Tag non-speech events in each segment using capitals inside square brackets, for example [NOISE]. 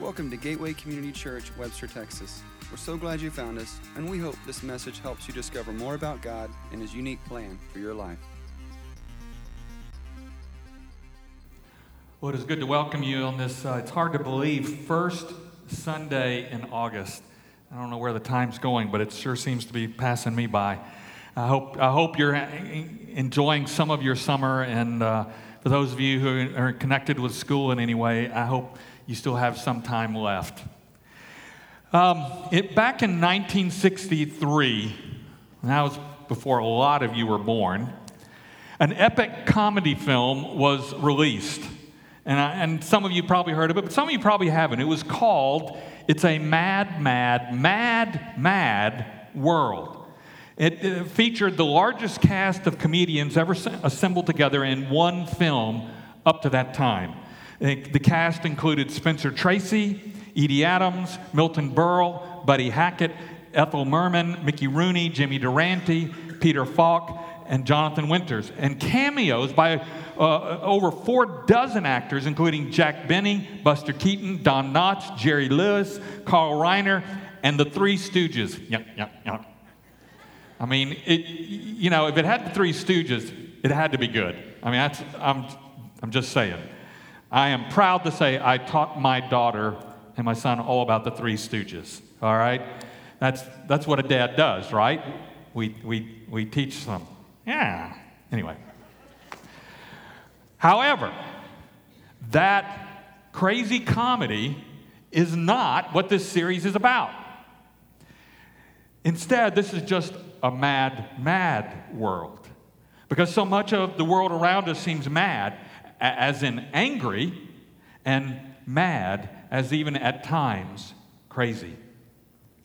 Welcome to Gateway Community Church, Webster, Texas. We're so glad you found us, and we hope this message helps you discover more about God and His unique plan for your life. Well, it is good to welcome you on this, uh, it's hard to believe, first Sunday in August. I don't know where the time's going, but it sure seems to be passing me by. I hope, I hope you're enjoying some of your summer, and uh, for those of you who are connected with school in any way, I hope you still have some time left. Um, it, back in 1963, that was before a lot of you were born, an epic comedy film was released. And, I, and some of you probably heard of it, but some of you probably haven't. It was called It's a Mad, Mad, Mad, Mad World. It, it featured the largest cast of comedians ever assembled together in one film up to that time. The cast included Spencer Tracy, Edie Adams, Milton Berle, Buddy Hackett, Ethel Merman, Mickey Rooney, Jimmy Durante, Peter Falk, and Jonathan Winters, and cameos by uh, over four dozen actors, including Jack Benny, Buster Keaton, Don Knotts, Jerry Lewis, Carl Reiner, and the Three Stooges. Yep, yep, yep. I mean, it, you know, if it had the Three Stooges, it had to be good. I mean, that's, I'm, I'm just saying. I am proud to say I taught my daughter and my son all about the Three Stooges. All right? That's, that's what a dad does, right? We, we, we teach them. Yeah. Anyway. However, that crazy comedy is not what this series is about. Instead, this is just a mad, mad world. Because so much of the world around us seems mad, as in angry, and mad, as even at times crazy.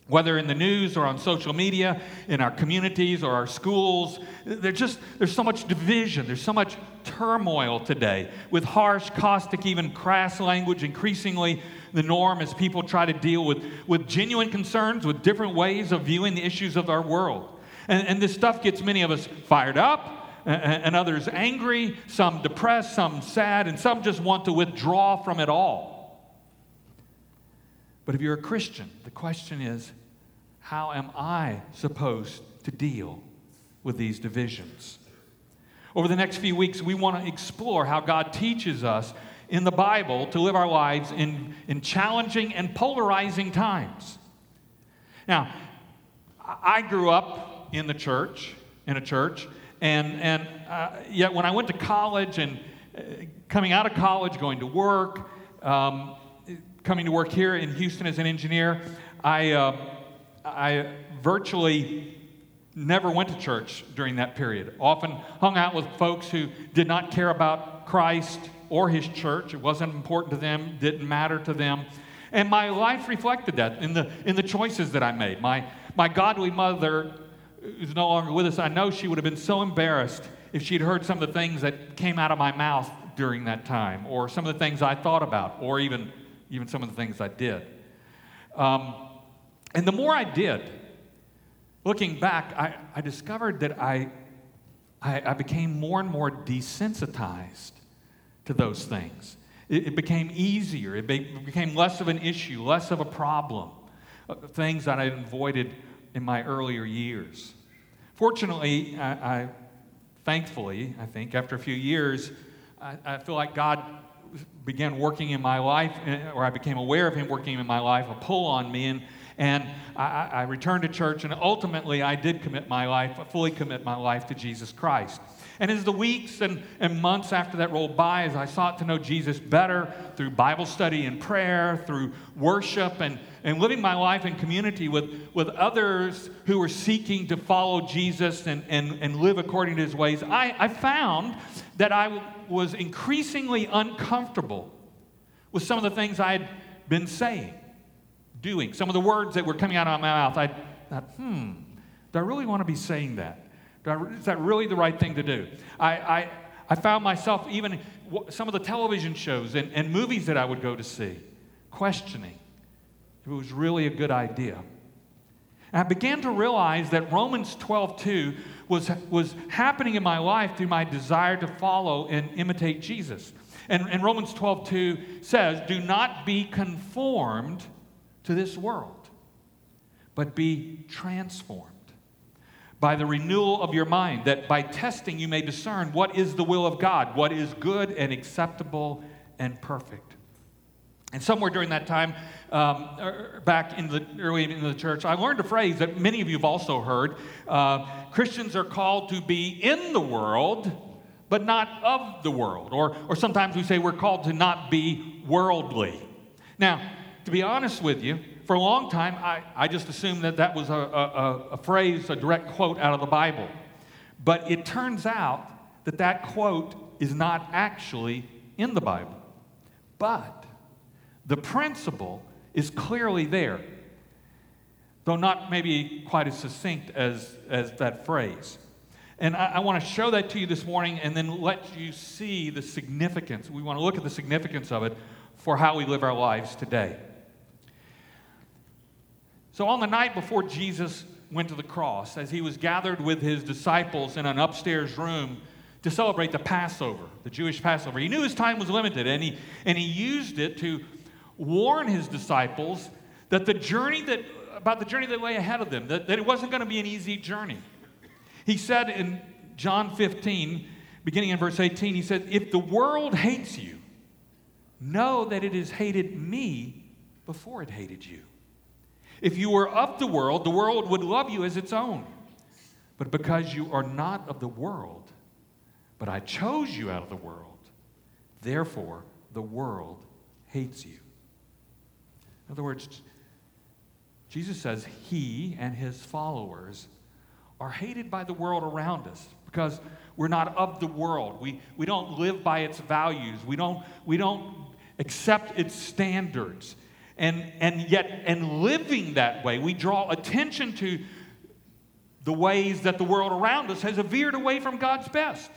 Whether in the news or on social media, in our communities or our schools, there's just there's so much division, there's so much turmoil today, with harsh, caustic, even crass language increasingly the norm as people try to deal with, with genuine concerns, with different ways of viewing the issues of our world. And, and this stuff gets many of us fired up, and others angry, some depressed, some sad, and some just want to withdraw from it all. But if you're a Christian, the question is how am I supposed to deal with these divisions? Over the next few weeks, we want to explore how God teaches us in the Bible to live our lives in, in challenging and polarizing times. Now, I grew up in the church, in a church, and, and uh, yet, when I went to college and uh, coming out of college, going to work, um, coming to work here in Houston as an engineer, I, uh, I virtually never went to church during that period. Often hung out with folks who did not care about Christ or his church. It wasn't important to them, didn't matter to them. And my life reflected that in the, in the choices that I made. My, my godly mother who's no longer with us, I know she would have been so embarrassed if she'd heard some of the things that came out of my mouth during that time, or some of the things I thought about, or even, even some of the things I did. Um, and the more I did, looking back, I, I discovered that I, I, I, became more and more desensitized to those things. It, it became easier, it, be, it became less of an issue, less of a problem, uh, things that I avoided in my earlier years. Fortunately, I, I thankfully, I think, after a few years, I, I, feel like God began working in my life, eh, or I became aware of Him working in my life, a pull on me, and, and I, I returned to church, and ultimately I did commit my life, fully commit my life to Jesus Christ. And as the weeks and, and months after that rolled by, as I sought to know Jesus better through Bible study and prayer, through worship and, and living my life in community with, with others who were seeking to follow Jesus and, and, and live according to his ways, I, I found that I was increasingly uncomfortable with some of the things I had been saying, doing, some of the words that were coming out of my mouth. I thought, hmm, do I really want to be saying that? Is that really the right thing to do? I, I, I found myself even some of the television shows and, and movies that I would go to see questioning if it was really a good idea. And I began to realize that Romans 12 2 was, was happening in my life through my desire to follow and imitate Jesus. And, and Romans 12, 2 says, Do not be conformed to this world, but be transformed by the renewal of your mind, that by testing you may discern what is the will of God, what is good and acceptable and perfect. And somewhere during that time, um, er, back in the early in the church, I learned a phrase that many of you have also heard. Uh, Christians are called to be in the world, but not of the world. Or, or sometimes we say we're called to not be worldly. Now, to be honest with you, for a long time, I, I just assumed that that was a, a, a phrase, a direct quote out of the Bible. But it turns out that that quote is not actually in the Bible. But the principle is clearly there, though not maybe quite as succinct as, as that phrase. And I, I want to show that to you this morning and then let you see the significance. We want to look at the significance of it for how we live our lives today. So, on the night before Jesus went to the cross, as he was gathered with his disciples in an upstairs room to celebrate the Passover, the Jewish Passover, he knew his time was limited and he, and he used it to warn his disciples that the journey that about the journey that lay ahead of them, that, that it wasn't going to be an easy journey. He said in John 15, beginning in verse 18, he said, If the world hates you, know that it has hated me before it hated you. If you were of the world, the world would love you as its own. But because you are not of the world, but I chose you out of the world, therefore the world hates you. In other words, Jesus says he and his followers are hated by the world around us because we're not of the world. We, we don't live by its values. We don't, we don't accept its standards. And, and yet, and living that way, we draw attention to the ways that the world around us has veered away from God's best.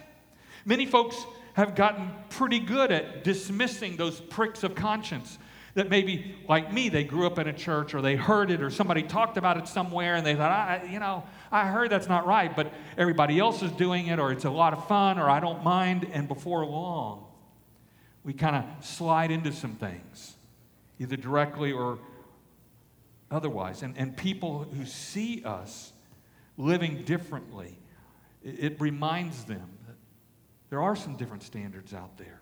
Many folks have gotten pretty good at dismissing those pricks of conscience that maybe, like me, they grew up in a church or they heard it or somebody talked about it somewhere and they thought, I, you know, I heard that's not right, but everybody else is doing it or it's a lot of fun or I don't mind. And before long, we kind of slide into some things, either directly or otherwise. And, and people who see us living differently, it, reminds them that there are some different standards out there.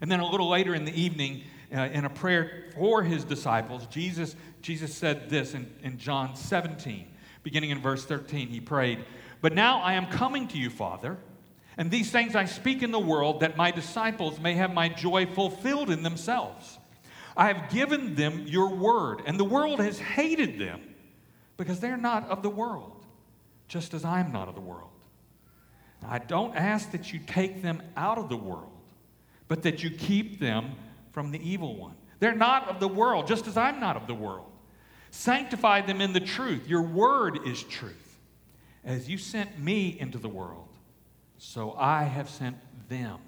And then a little later in the evening, uh, in a prayer for his disciples, Jesus, Jesus said this in, in John 17, beginning in verse 13. He prayed, But now I am coming to you, Father, and these things I speak in the world that my disciples may have my joy fulfilled in themselves. I have given them your word, and the world has hated them because they're not of the world, just as I'm not of the world. I don't ask that you take them out of the world, but that you keep them from the evil one. They're not of the world, just as I'm not of the world. Sanctify them in the truth. Your word is truth. As you sent me into the world, so I have sent them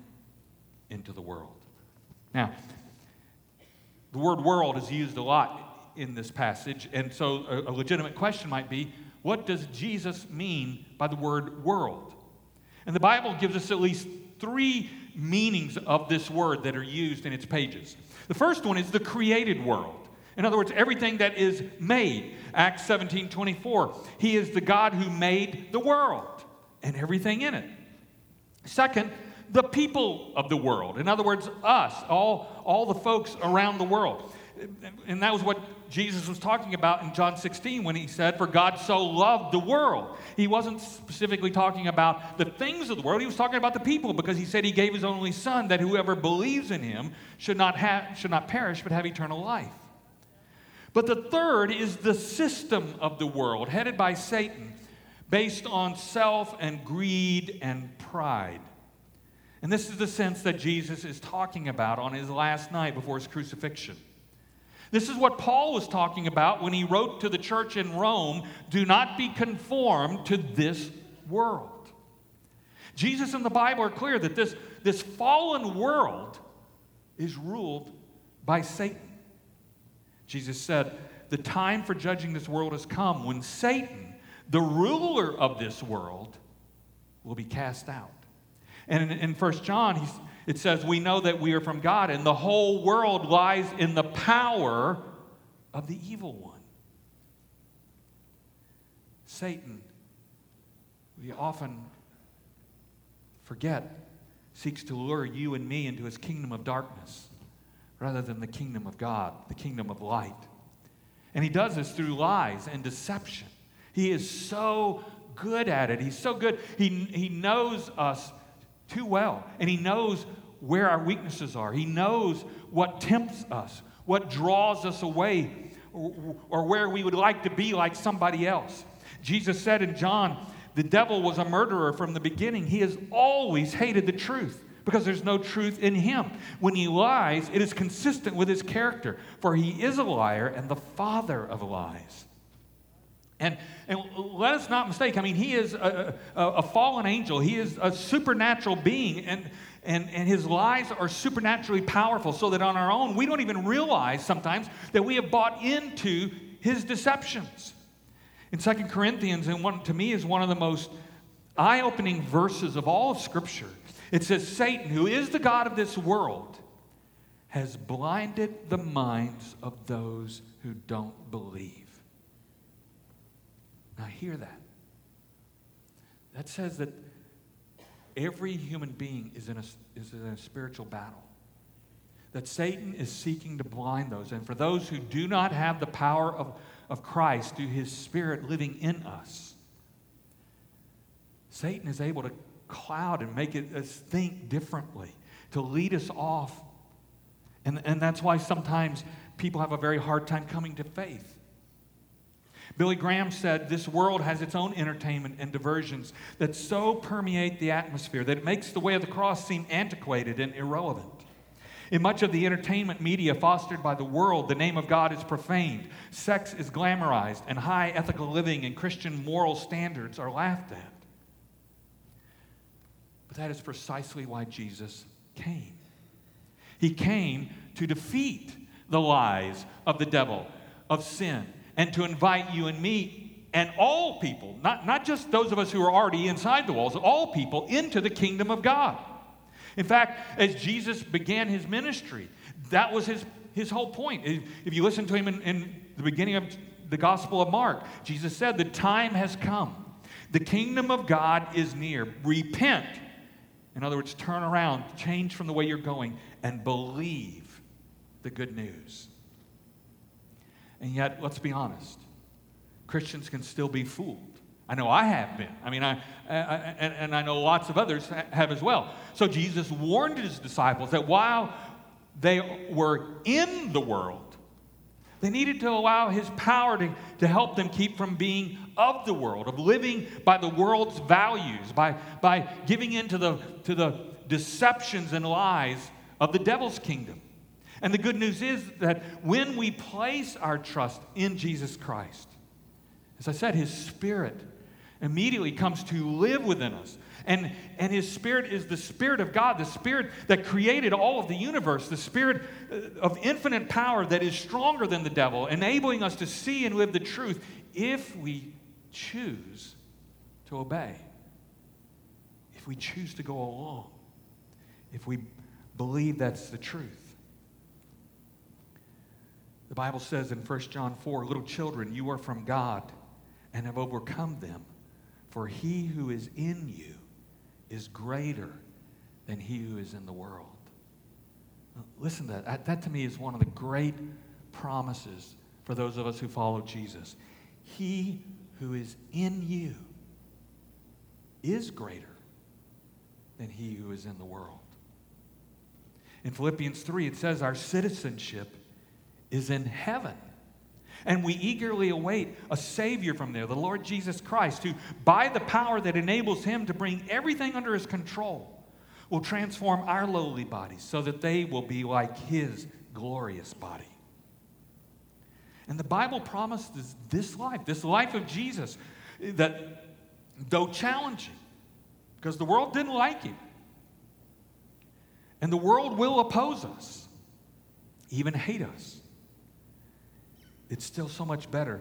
into the world. Now, the word world is used a lot in this passage, and so a, a legitimate question might be what does Jesus mean by the word world? And the Bible gives us at least three meanings of this word that are used in its pages. The first one is the created world. In other words, everything that is made. Acts 17 24. He is the God who made the world and everything in it. Second, the people of the world. In other words, us, all, all the folks around the world. And that was what Jesus was talking about in John 16 when he said, For God so loved the world. He wasn't specifically talking about the things of the world, he was talking about the people because he said he gave his only son that whoever believes in him should not, have, should not perish but have eternal life. But the third is the system of the world, headed by Satan, based on self and greed and pride. And this is the sense that Jesus is talking about on his last night before his crucifixion. This is what Paul was talking about when he wrote to the church in Rome do not be conformed to this world. Jesus and the Bible are clear that this, this fallen world is ruled by Satan. Jesus said, The time for judging this world has come when Satan, the ruler of this world, will be cast out. And in, in 1 John, It says, We know that we are from God, and the whole world lies in the power of the evil one. Satan, we often forget, seeks to lure you and me into his kingdom of darkness rather than the kingdom of God, the kingdom of light. And he does this through lies and deception. He is so good at it. He's so good. He, he knows us too well, and he knows where our weaknesses are. He knows what tempts us, what draws us away, or, or where we would like to be like somebody else. Jesus said in John, the devil was a murderer from the beginning. He has always hated the truth because there's no truth in him. When he lies, it is consistent with his character, for he is a liar and the father of lies. And, and let us not mistake, I mean, he is a, a, a fallen angel, he is a supernatural being, and, and, and his lies are supernaturally powerful, so that on our own, we don't even realize sometimes that we have bought into his deceptions. In Second Corinthians, and one, to me is one of the most eye opening verses of all of Scripture, it says, Satan, who is the God of this world, has blinded the minds of those who don't believe. Now, hear that. That says that every human being is in a, is in a spiritual battle. That Satan is seeking to blind those. And for those who do not have the power of, of Christ through his Spirit living in us, Satan is able to cloud and make us think differently, to lead us off. And, and that's why sometimes people have a very hard time coming to faith. Billy Graham said, This world has its own entertainment and diversions that so permeate the atmosphere that it makes the way of the cross seem antiquated and irrelevant. In much of the entertainment media fostered by the world, the name of God is profaned, sex is glamorized, and high ethical living and Christian moral standards are laughed at. But that is precisely why Jesus came. He came to defeat the lies of the devil, of sin, and to invite you and me and all people, not, not just those of us who are already inside the walls, all people into the kingdom of God. In fact, as Jesus began his ministry, that was his, his whole point. If you listen to him in, in the beginning of the Gospel of Mark, Jesus said, The time has come. The kingdom of God is near. Repent. In other words, turn around, change from the way you're going, and believe the good news. And yet, let's be honest, Christians can still be fooled. I know I have been. I mean, I, I, and, and I know lots of others have as well. So Jesus warned his disciples that while they were in the world, they needed to allow his power to, to help them keep from being of the world, of living by the world's values, by, by giving in to the, to the deceptions and lies of the devil's kingdom. And the good news is that when we place our trust in Jesus Christ, as I said, His Spirit immediately comes to live within us. And, and His Spirit is the Spirit of God, the Spirit that created all of the universe, the Spirit uh, of infinite power that is stronger than the devil, enabling us to see and live the truth if we choose to obey, if we choose to go along, if we believe that's the truth. The Bible says in 1 John 4 Little children, you are from God and have overcome them, for he who is in you is greater than he who is in the world. Listen to that. That to me is one of the great promises for those of us who follow Jesus. He who is in you is greater than he who is in the world. In Philippians 3, it says our citizenship is in heaven. And we eagerly await a Savior from there, the Lord Jesus Christ, who, by the power that enables Him to bring everything under His control, will transform our lowly bodies so that they will be like His glorious body. And the Bible promises this life, this life of Jesus, that though challenging, because the world didn't like Him, and the world will oppose us, even hate us it's still so much better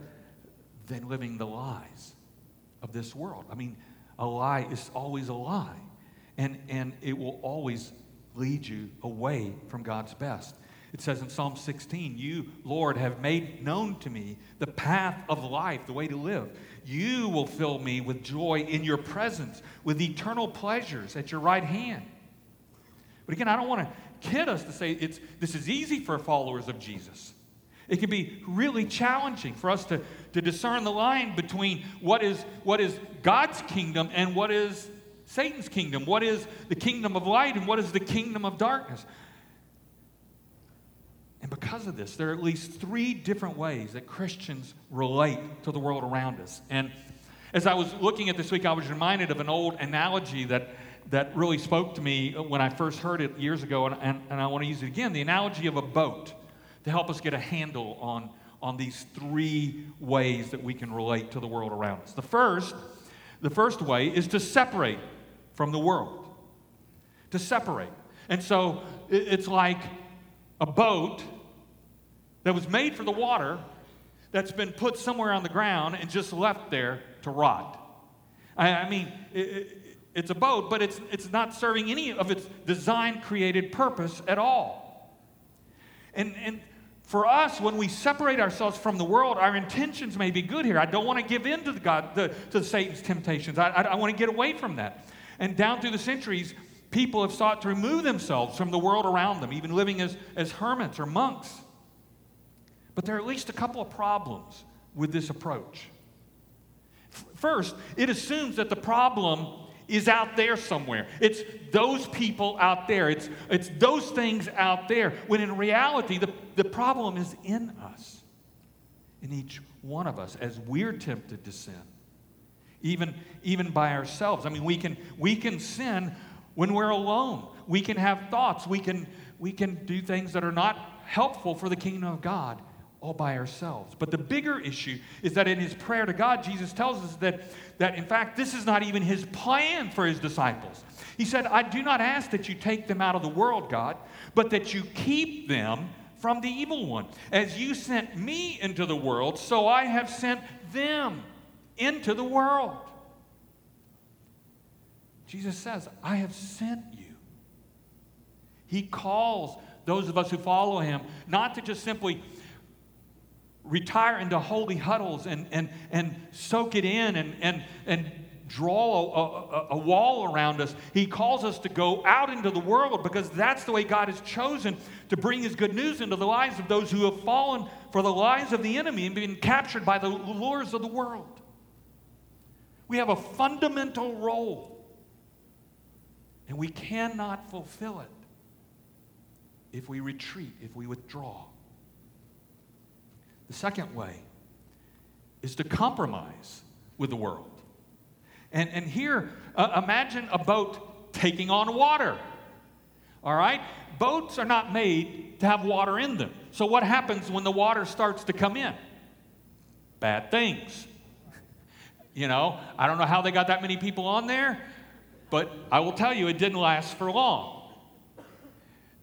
than living the lies of this world. I mean, a lie is always a lie, and, and it will always lead you away from God's best. It says in Psalm 16, You, Lord, have made known to me the path of life, the way to live. You will fill me with joy in your presence, with eternal pleasures at your right hand. But again, I don't want to kid us to say it's, this is easy for followers of Jesus. It can be really challenging for us to, to discern the line between what is, what is God's kingdom and what is Satan's kingdom. What is the kingdom of light and what is the kingdom of darkness? And because of this, there are at least three different ways that Christians relate to the world around us. And as I was looking at this week, I was reminded of an old analogy that, that really spoke to me when I first heard it years ago, and, and, and I want to use it again the analogy of a boat to help us get a handle on, on these three ways that we can relate to the world around us. The first, the first way is to separate from the world. To separate. And so it's like a boat that was made for the water that's been put somewhere on the ground and just left there to rot. I, I mean, it, it, it's a boat, but it's, it's not serving any of its design created purpose at all. And, and for us, when we separate ourselves from the world, our intentions may be good here. I don't want to give in to, the God, the, to Satan's temptations. I, I, I want to get away from that. And down through the centuries, people have sought to remove themselves from the world around them, even living as, as hermits or monks. But there are at least a couple of problems with this approach. First, it assumes that the problem is out there somewhere. It's those people out there. It's, it's those things out there. When in reality, the, the problem is in us, in each one of us, as we're tempted to sin, even, even by ourselves. I mean, we can, we can sin when we're alone. We can have thoughts. We can, we can do things that are not helpful for the kingdom of God all by ourselves. But the bigger issue is that in his prayer to God, Jesus tells us that, that in fact, this is not even his plan for his disciples. He said, I do not ask that you take them out of the world, God, but that you keep them from the evil one. As you sent me into the world, so I have sent them into the world. Jesus says, I have sent you. He calls those of us who follow him not to just simply retire into holy huddles and, and, and soak it in and, and, and draw a, a, a, wall around us. He calls us to go out into the world because that's the way God has chosen to bring His good news into the lives of those who have fallen for the lies of the enemy and been captured by the lures of the world. We have a fundamental role, and we cannot fulfill it if we retreat, if we withdraw. The second way is to compromise with the world. And, and here, uh, imagine a boat taking on water. All right? Boats are not made to have water in them. So, what happens when the water starts to come in? Bad things. [LAUGHS] You know, I don't know how they got that many people on there, but I will tell you, it didn't last for long.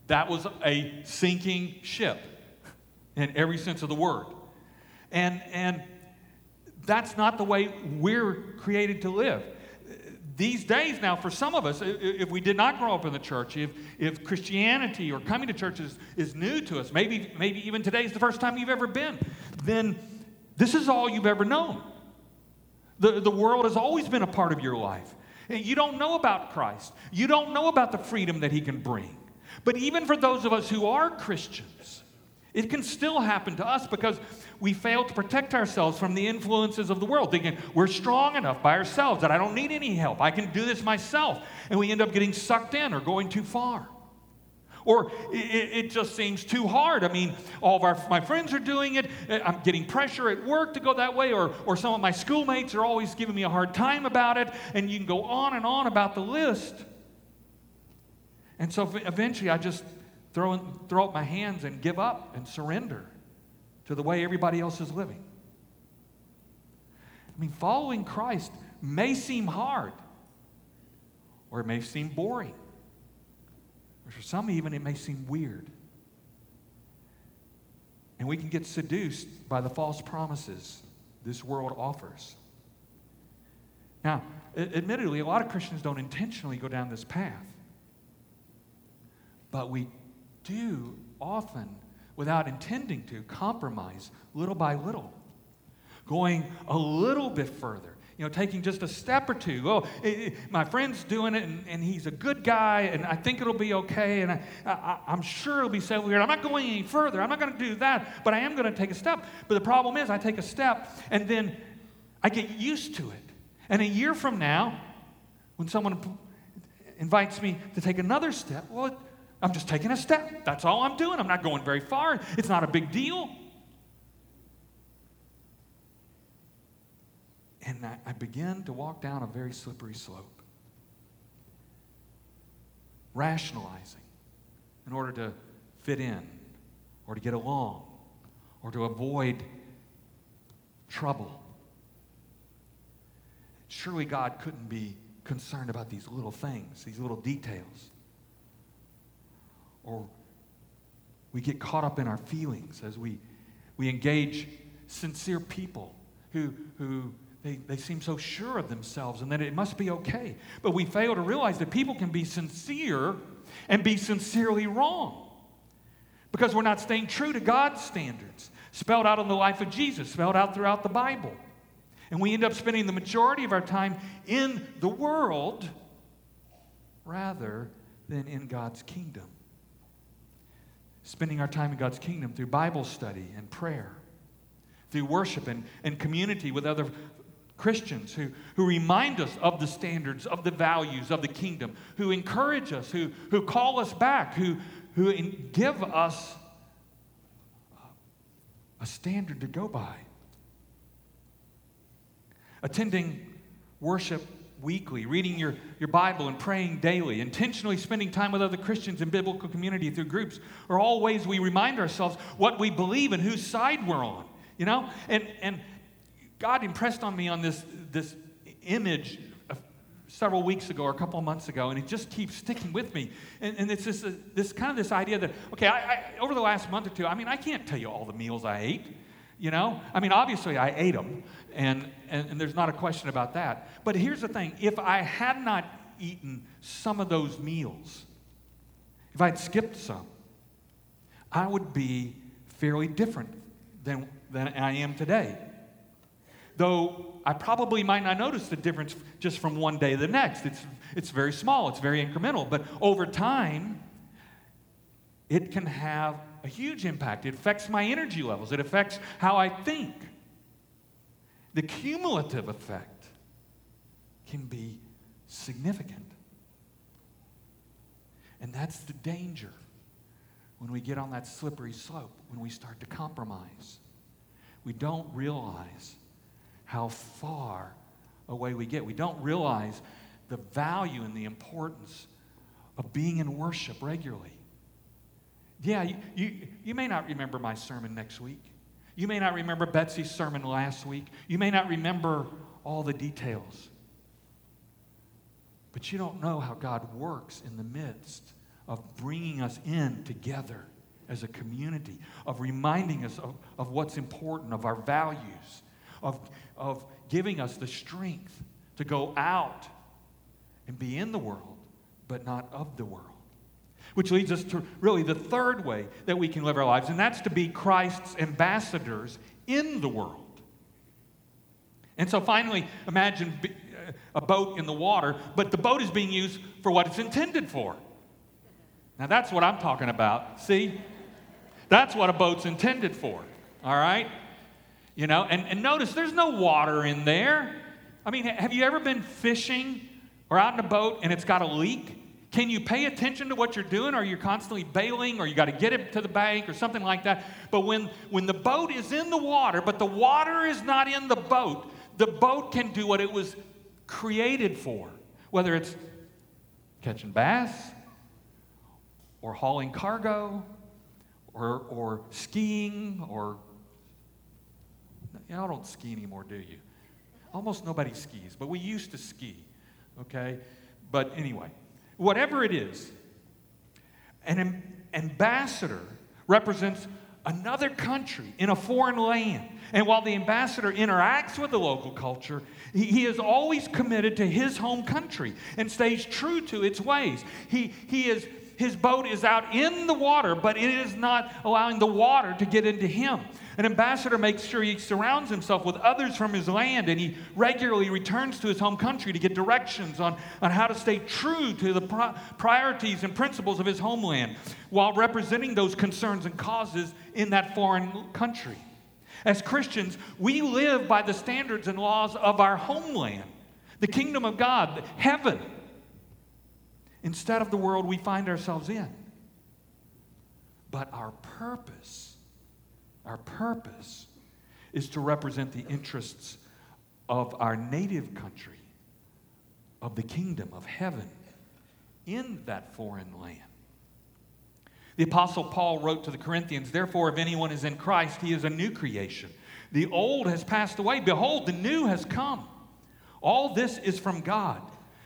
That was a sinking ship in every sense of the word. And, and that's not the way we're created to live. These days, now, for some of us, if we did not grow up in the church, if, if Christianity or coming to church is, is new to us, maybe, maybe even today is the first time you've ever been, then this is all you've ever known. The, the world has always been a part of your life. And you don't know about Christ, you don't know about the freedom that He can bring. But even for those of us who are Christians, it can still happen to us because we fail to protect ourselves from the influences of the world, thinking we're strong enough by ourselves that I don't need any help. I can do this myself. And we end up getting sucked in or going too far. Or it, it just seems too hard. I mean, all of our, my friends are doing it. Uh, I'm getting pressure at work to go that way. Or, or some of my schoolmates are always giving me a hard time about it. And you can go on and on about the list. And so eventually I just throw, in, throw up my hands and give up and surrender to the way everybody else is living. I mean, following Christ may seem hard, or it may seem boring, or for some, even, it may seem weird. And we can get seduced by the false promises this world offers. Now, admittedly, a lot of Christians don't intentionally go down this path. But we do often, without intending to, compromise little by little, going a little bit further. You know, taking just a step or two. Oh, eh, eh, my friend's doing it, and, and, he's a good guy, and I think it'll be okay, and I, am sure it'll be so weird. I'm not going any further. I'm not going to do that, but I am going to take a step. But the problem is, I take a step, and then I get used to it. And a year from now, when someone invites me to take another step, well, I'm just taking a step. That's all I'm doing. I'm not going very far. It's not a big deal. And I, I begin to walk down a very slippery slope, rationalizing in order to fit in or to get along or to avoid trouble. Surely God couldn't be concerned about these little things, these little details. Or we get caught up in our feelings as we, we engage sincere people who, who they, they seem so sure of themselves and that it must be okay. But we fail to realize that people can be sincere and be sincerely wrong because we're not staying true to God's standards, spelled out in the life of Jesus, spelled out throughout the Bible. And we end up spending the majority of our time in the world rather than in God's kingdom. Spending our time in God's kingdom through Bible study and prayer, through worship and, and community with other Christians who, who remind us of the standards, of the values of the kingdom, who encourage us, who, who call us back, who, who give us a standard to go by. Attending worship weekly, reading your, your Bible and praying daily, intentionally spending time with other Christians in biblical community through groups are all ways we remind ourselves what we believe and whose side we're on. You know? And, and God impressed on me on this, this image several weeks ago or a couple of months ago, and it just keeps sticking with me. And, and it's this, uh, this kind of this idea that, okay, I, I, over the last month or two, I mean, I can't tell you all the meals I ate. You know? I mean, obviously, I ate them, and, and, and there's not a question about that. But here's the thing if I had not eaten some of those meals, if I'd skipped some, I would be fairly different than, than I am today. Though I probably might not notice the difference just from one day to the next. It's, it's very small, it's very incremental. But over time, it can have a huge impact. It affects my energy levels, it affects how I think. The cumulative effect can be significant. And that's the danger when we get on that slippery slope, when we start to compromise. We don't realize how far away we get. We don't realize the value and the importance of being in worship regularly. Yeah, you, you, you, may not remember my sermon next week. You may not remember Betsy's sermon last week. You may not remember all the details. But you don't know how God works in the midst of bringing us in together as a community, of reminding us of, of what's important, of our values, of, of giving us the strength to go out and be in the world, but not of the world. Which leads us to really the third way that we can live our lives, and that's to be Christ's ambassadors in the world. And so finally, imagine uh, a boat in the water, but the boat is being used for what it's intended for. Now, that's what I'm talking about. See? That's what a boat's intended for. All right? You know, and, and notice there's no water in there. I mean, have you ever been fishing or out in a boat and it's got a leak? Can you pay attention to what you're doing, or you're constantly bailing, or you got to get it to the bank, or something like that? But when, when the boat is in the water, but the water is not in the boat, the boat can do what it was created for, whether it's catching bass, or hauling cargo, or, or skiing, or. Y'all don't ski anymore, do you? Almost nobody skis, but we used to ski, okay? But anyway, whatever it is, an ambassador represents another country in a foreign land. And while the ambassador interacts with the local culture, he, is always committed to his home country and stays true to its ways. He, he, is, his boat is out in the water, but it is not allowing the water to get into him. An ambassador makes sure he surrounds himself with others from his land and he regularly returns to his home country to get directions on, on how to stay true to the pri- priorities and principles of his homeland while representing those concerns and causes in that foreign country. As Christians, we live by the standards and laws of our homeland, the kingdom of God, heaven, instead of the world we find ourselves in. But our purpose our purpose is to represent the interests of our native country, of the kingdom of heaven in that foreign land. The Apostle Paul wrote to the Corinthians, Therefore, if anyone is in Christ, he is a new creation. The old has passed away. Behold, the new has come. All this is from God,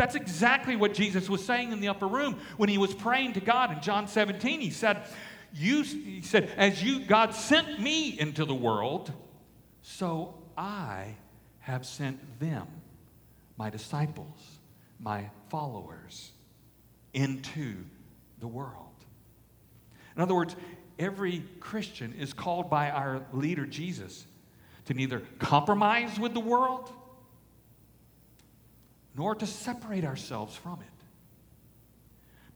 That's exactly what Jesus was saying in the upper room when he was praying to God in John 17. He said, you, he said, as you, God sent me into the world, so I have sent them, my disciples, my followers, into the world. In other words, every Christian is called by our leader Jesus to neither compromise with the world nor to separate ourselves from it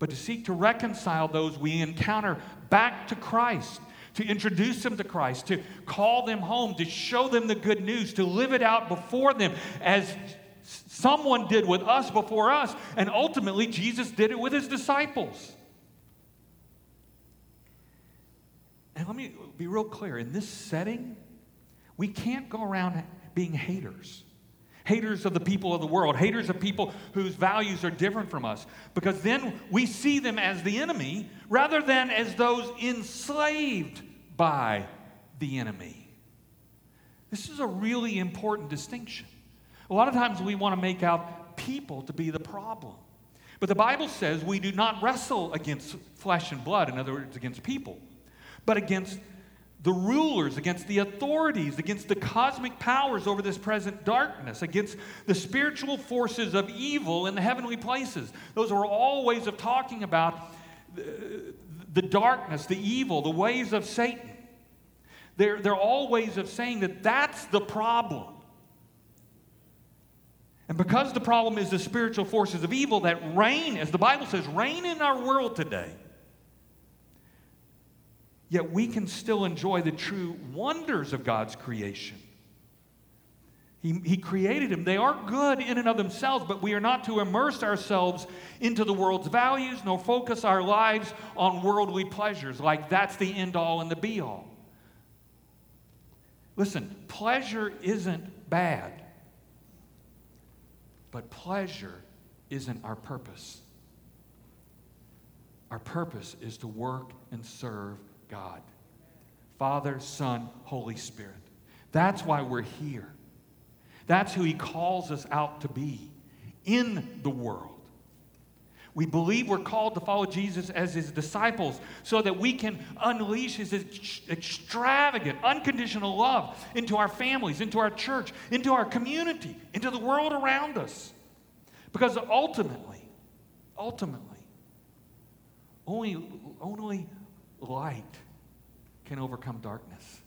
but to seek to reconcile those we encounter back to Christ, to introduce them to Christ, to call them home, to show them the good news, to live it out before them as someone did with us before us, and ultimately Jesus did it with his disciples. And let me be real clear. In this setting, we can't go around being haters haters of the people of the world, haters of people whose values are different from us, because then we see them as the enemy rather than as those enslaved by the enemy. This is a really important distinction. A lot of times we want to make out people to be the problem. But the Bible says we do not wrestle against flesh and blood, in other words, against people, but against the rulers, against the authorities, against the cosmic powers over this present darkness, against the spiritual forces of evil in the heavenly places. Those are all ways of talking about uh, the darkness, the evil, the ways of Satan. They're, they're all ways of saying that that's the problem. And because the problem is the spiritual forces of evil that reign, as the Bible says, reign in our world today, Yet we can still enjoy the true wonders of God's creation. He, he created them. They are good in and of themselves, but we are not to immerse ourselves into the world's values nor focus our lives on worldly pleasures like that's the end all and the be all. Listen, pleasure isn't bad, but pleasure isn't our purpose. Our purpose is to work and serve God Father, Son, Holy Spirit. That's why we're here. That's who He calls us out to be in the world. We believe we're called to follow Jesus as his disciples so that we can unleash his extravagant, unconditional love into our families, into our church, into our community, into the world around us. Because ultimately, ultimately, only, only light can overcome darkness.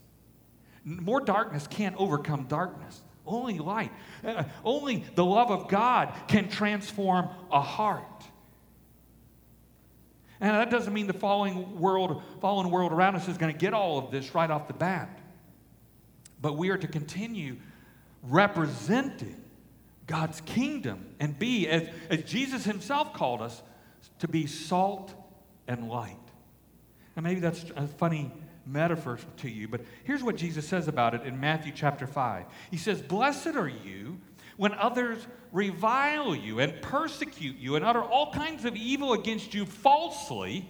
More darkness can't overcome darkness. Only light. Uh, only the love of God can transform a heart. And that doesn't mean the falling world, fallen world around us is going to get all of this right off the bat. But we are to continue representing God's kingdom and be, as, as Jesus himself called us, to be salt and light. And maybe that's a funny metaphor to you, but here's what Jesus says about it in Matthew chapter 5. He says, Blessed are you when others revile you and persecute you and utter all kinds of evil against you falsely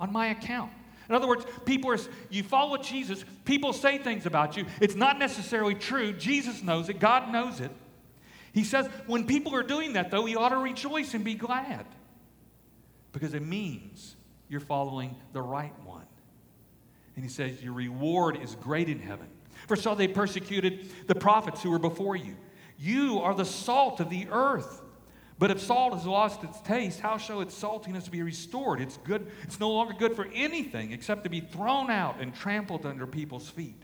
on my account. In other words, people are, you follow Jesus, people say things about you. It's not necessarily true. Jesus knows it, God knows it. He says, when people are doing that, though, you ought to rejoice and be glad because it means you're following the right. And he says, Your reward is great in heaven. For so they persecuted the prophets who were before you. You are the salt of the earth. But if salt has lost its taste, how shall its saltiness be restored? It's good, it's no longer good for anything except to be thrown out and trampled under people's feet.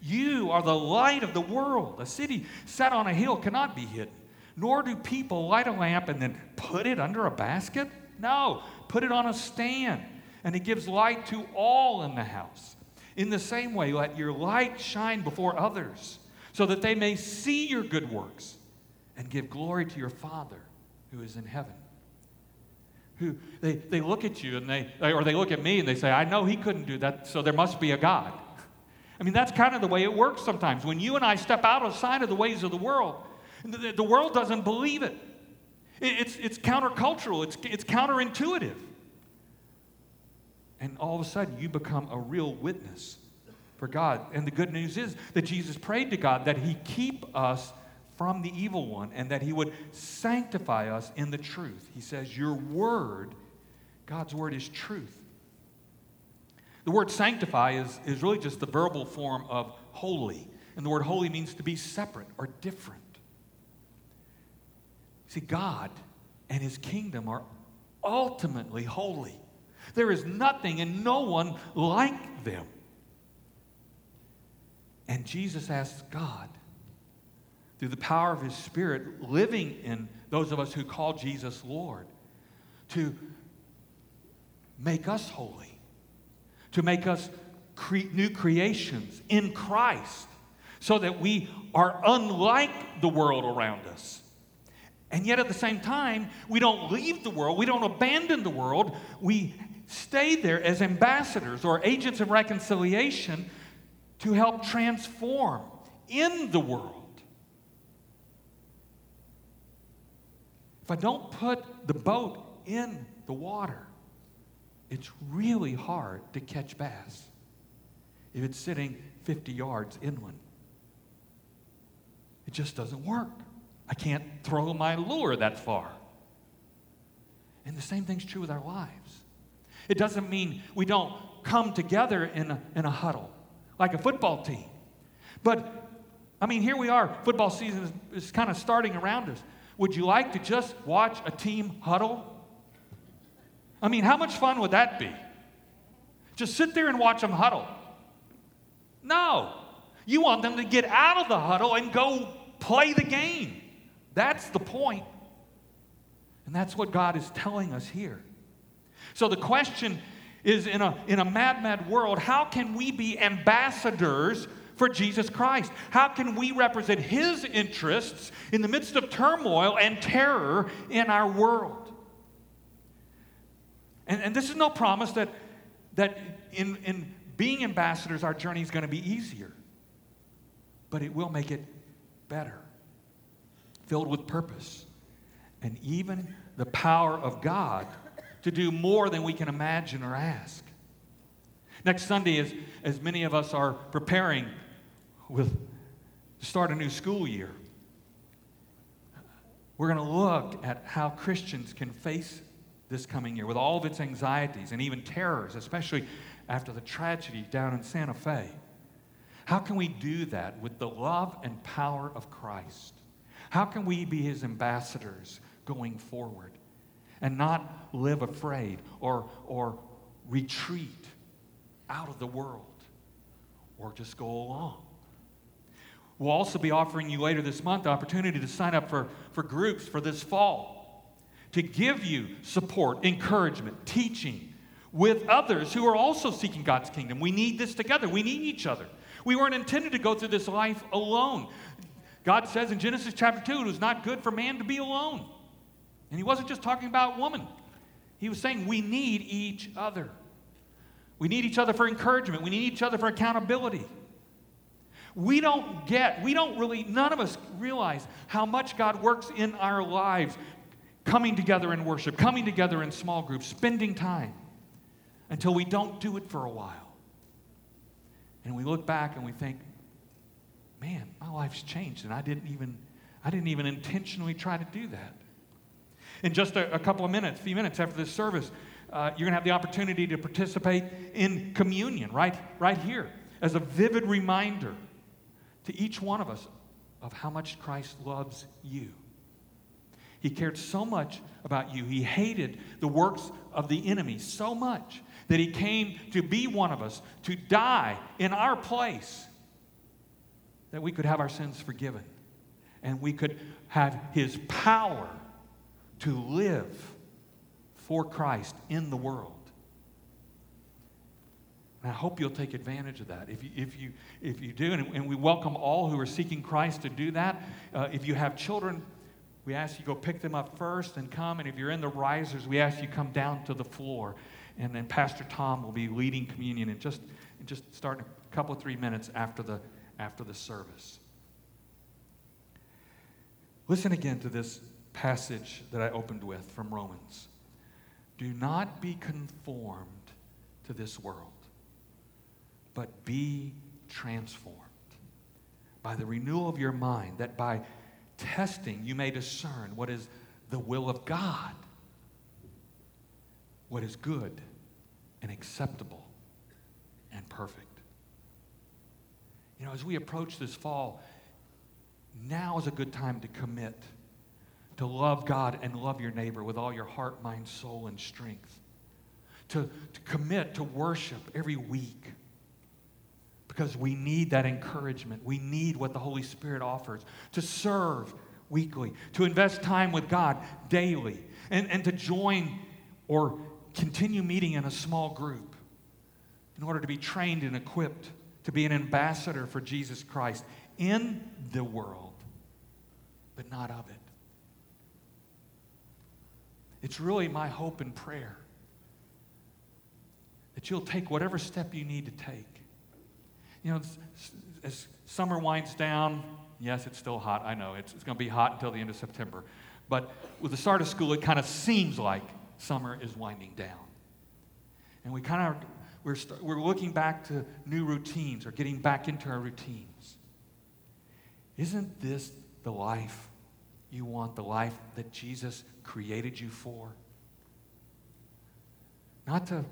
You are the light of the world. A city set on a hill cannot be hidden. Nor do people light a lamp and then put it under a basket. No, put it on a stand, and it gives light to all in the house. In the same way, let your light shine before others, so that they may see your good works and give glory to your Father who is in heaven. Who they, they look at you and they, or they look at me and they say, I know he couldn't do that, so there must be a God. I mean, that's kind of the way it works sometimes. When you and I step out outside of the ways of the world, the, the world doesn't believe it. It's, it's countercultural, it's, it's counterintuitive. And all of a sudden, you become a real witness for God. And the good news is that Jesus prayed to God that He keep us from the evil one and that he would sanctify us in the truth. He says, Your word, God's word is truth. The word sanctify is, is really just the verbal form of holy. And the word holy means to be separate or different. See, God and his kingdom are ultimately holy. There is nothing and no one like them. And Jesus asks God through the power of His Spirit, living in those of us who call Jesus Lord, to make us holy, to make us cre- new creations in Christ, so that we are unlike the world around us. And yet at the same time, we don't leave the world, we don't abandon the world, we stay there as ambassadors or agents of reconciliation to help transform in the world. If I don't put the boat in the water, it's really hard to catch bass if it's sitting 50 yards inland. It just doesn't work. I can't throw my lure that far. And the same thing's true with our lives. It doesn't mean we don't come together in a, in a huddle like a football team. But, I mean, here we are. Football season is, is kind of starting around us. Would you like to just watch a team huddle? I mean, how much fun would that be? Just sit there and watch them huddle. No. You want them to get out of the huddle and go play the game. That's the point. And that's what God is telling us here. So the question is in a, in a mad, mad world, how can we be ambassadors for Jesus Christ? How can we represent His interests in the midst of turmoil and terror in our world? And, and this is no promise that, that in, in being ambassadors, our journey is going to be easier, but it will make it better, filled with purpose, and even the power of God to do more than we can imagine or ask. Next Sunday, as, as many of us are preparing with to start a new school year. We're going to look at how Christians can face this coming year with all of its anxieties and even terrors, especially after the tragedy down in Santa Fe. How can we do that with the love and power of Christ? How can we be his ambassadors going forward and not live afraid or, or retreat out of the world or just go along? We'll also be offering you later this month the opportunity to sign up for, for groups for this fall to give you support, encouragement, teaching with others who are also seeking God's kingdom. We need this together, we need each other. We weren't intended to go through this life alone. God says in Genesis chapter 2, it was not good for man to be alone. And he wasn't just talking about woman, he was saying we need each other. We need each other for encouragement, we need each other for accountability. We don't get, we don't really, none of us realize how much God works in our lives coming together in worship, coming together in small groups, spending time. until we don't do it for a while. And we look back and we think, man, my life's changed, and I didn't even, I didn't even intentionally try to do that. In just a, a couple of minutes, a few minutes after this service, uh, you're going to have the opportunity to participate in communion right, right here as a vivid reminder to each one of us of how much Christ loves you. He cared so much about you. He hated the works of the enemy so much that he came to be one of us, to die in our place, that we could have our sins forgiven and we could have his power to live for Christ in the world. And I hope you'll take advantage of that. If you, if you, if you do, and, and we welcome all who are seeking Christ to do that. Uh, if you have children, we ask you go pick them up first and come. And if you're in the risers, we ask you come down to the floor. And then Pastor Tom will be leading communion in just, in just starting a couple, three minutes after the, after the service. Listen again to this passage that I opened with from Romans. Do not be conformed to this world but be transformed by the renewal of your mind, that by testing you may discern what is the will of God, what is good and acceptable and perfect. You know, as we approach this fall, now is a good time to commit to love God and love your neighbor with all your heart, mind, soul, and strength. To, to commit to worship every week because we need that encouragement. We need what the Holy Spirit offers to serve weekly, to invest time with God daily, and, and to join or continue meeting in a small group in order to be trained and equipped to be an ambassador for Jesus Christ in the world, but not of it. It's really my hope and prayer that you'll take whatever step you need to take you know, as summer winds down, yes, it's still hot. I know it's, it's going to be hot until the end of September. But with the start of school, it kind of seems like summer is winding down. And we kind of, we're, st- we're looking back to new routines or getting back into our routines. Isn't this the life you want, the life that Jesus created you for? Not to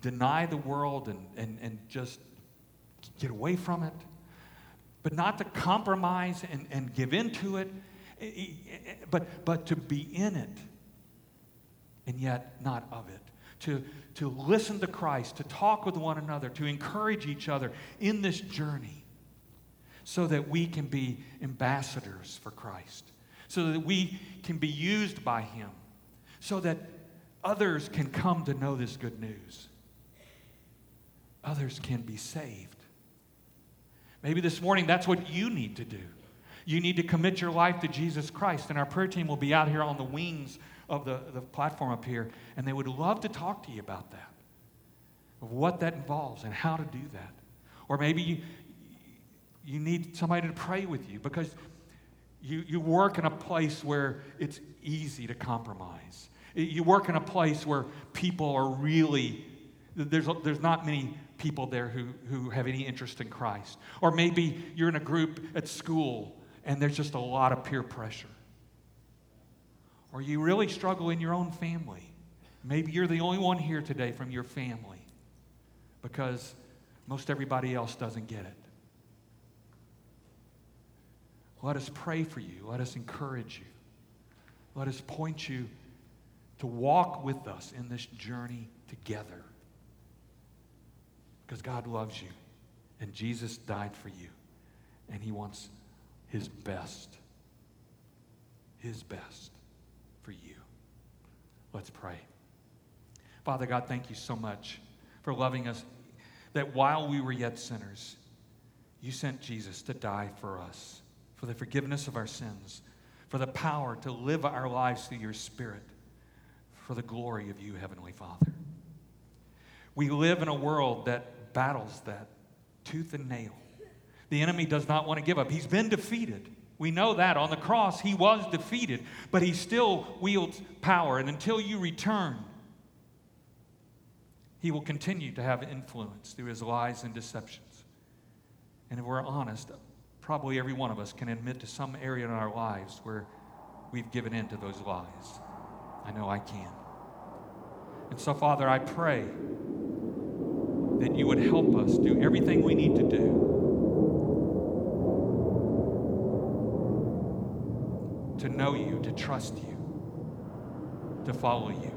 deny the world and, and, and just get away from it, but not to compromise and, and give into it, eh, eh, eh, but, but to be in it and yet not of it. To, to listen to Christ, to talk with one another, to encourage each other in this journey so that we can be ambassadors for Christ, so that we can be used by Him, so that others can come to know this good news. Others can be saved. Maybe this morning that's what you need to do. You need to commit your life to Jesus Christ. And our prayer team will be out here on the wings of the, the platform up here, and they would love to talk to you about that, of what that involves and how to do that. Or maybe you, you need somebody to pray with you because you, you work in a place where it's easy to compromise. You work in a place where people are really, there's, there's not many people there who, who have any interest in Christ. Or maybe you're in a group at school and there's just a lot of peer pressure. Or you really struggle in your own family. Maybe you're the only one here today from your family because most everybody else doesn't get it. Let us pray for you. Let us encourage you. Let us point you to walk with us in this journey together because God loves you and Jesus died for you and he wants his best. His best for you. Let's pray. Father God, thank you so much for loving us that while we were yet sinners, you sent Jesus to die for us, for the forgiveness of our sins, for the power to live our lives through your Spirit, for the glory of you, Heavenly Father. We live in a world that battles that tooth and nail. The enemy does not want to give up. He's been defeated. We know that on the cross he was defeated, but he still wields power. And until you return, he will continue to have influence through his lies and deceptions. And if we're honest, probably every one of us can admit to some area in our lives where we've given in to those lies. I know I can. And so, Father, I pray that you would help us do everything we need to do to know you, to trust you, to follow you.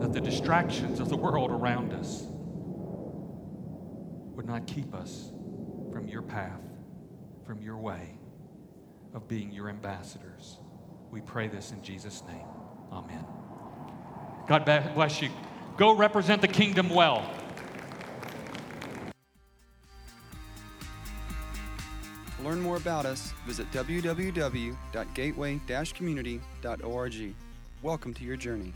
That the distractions of the world around us would not keep us from your path, from your way of being your ambassadors. We pray this in Jesus' name. Amen. God bless you. Go represent the kingdom well. To learn more about us, visit www.gateway-community.org. Welcome to your journey.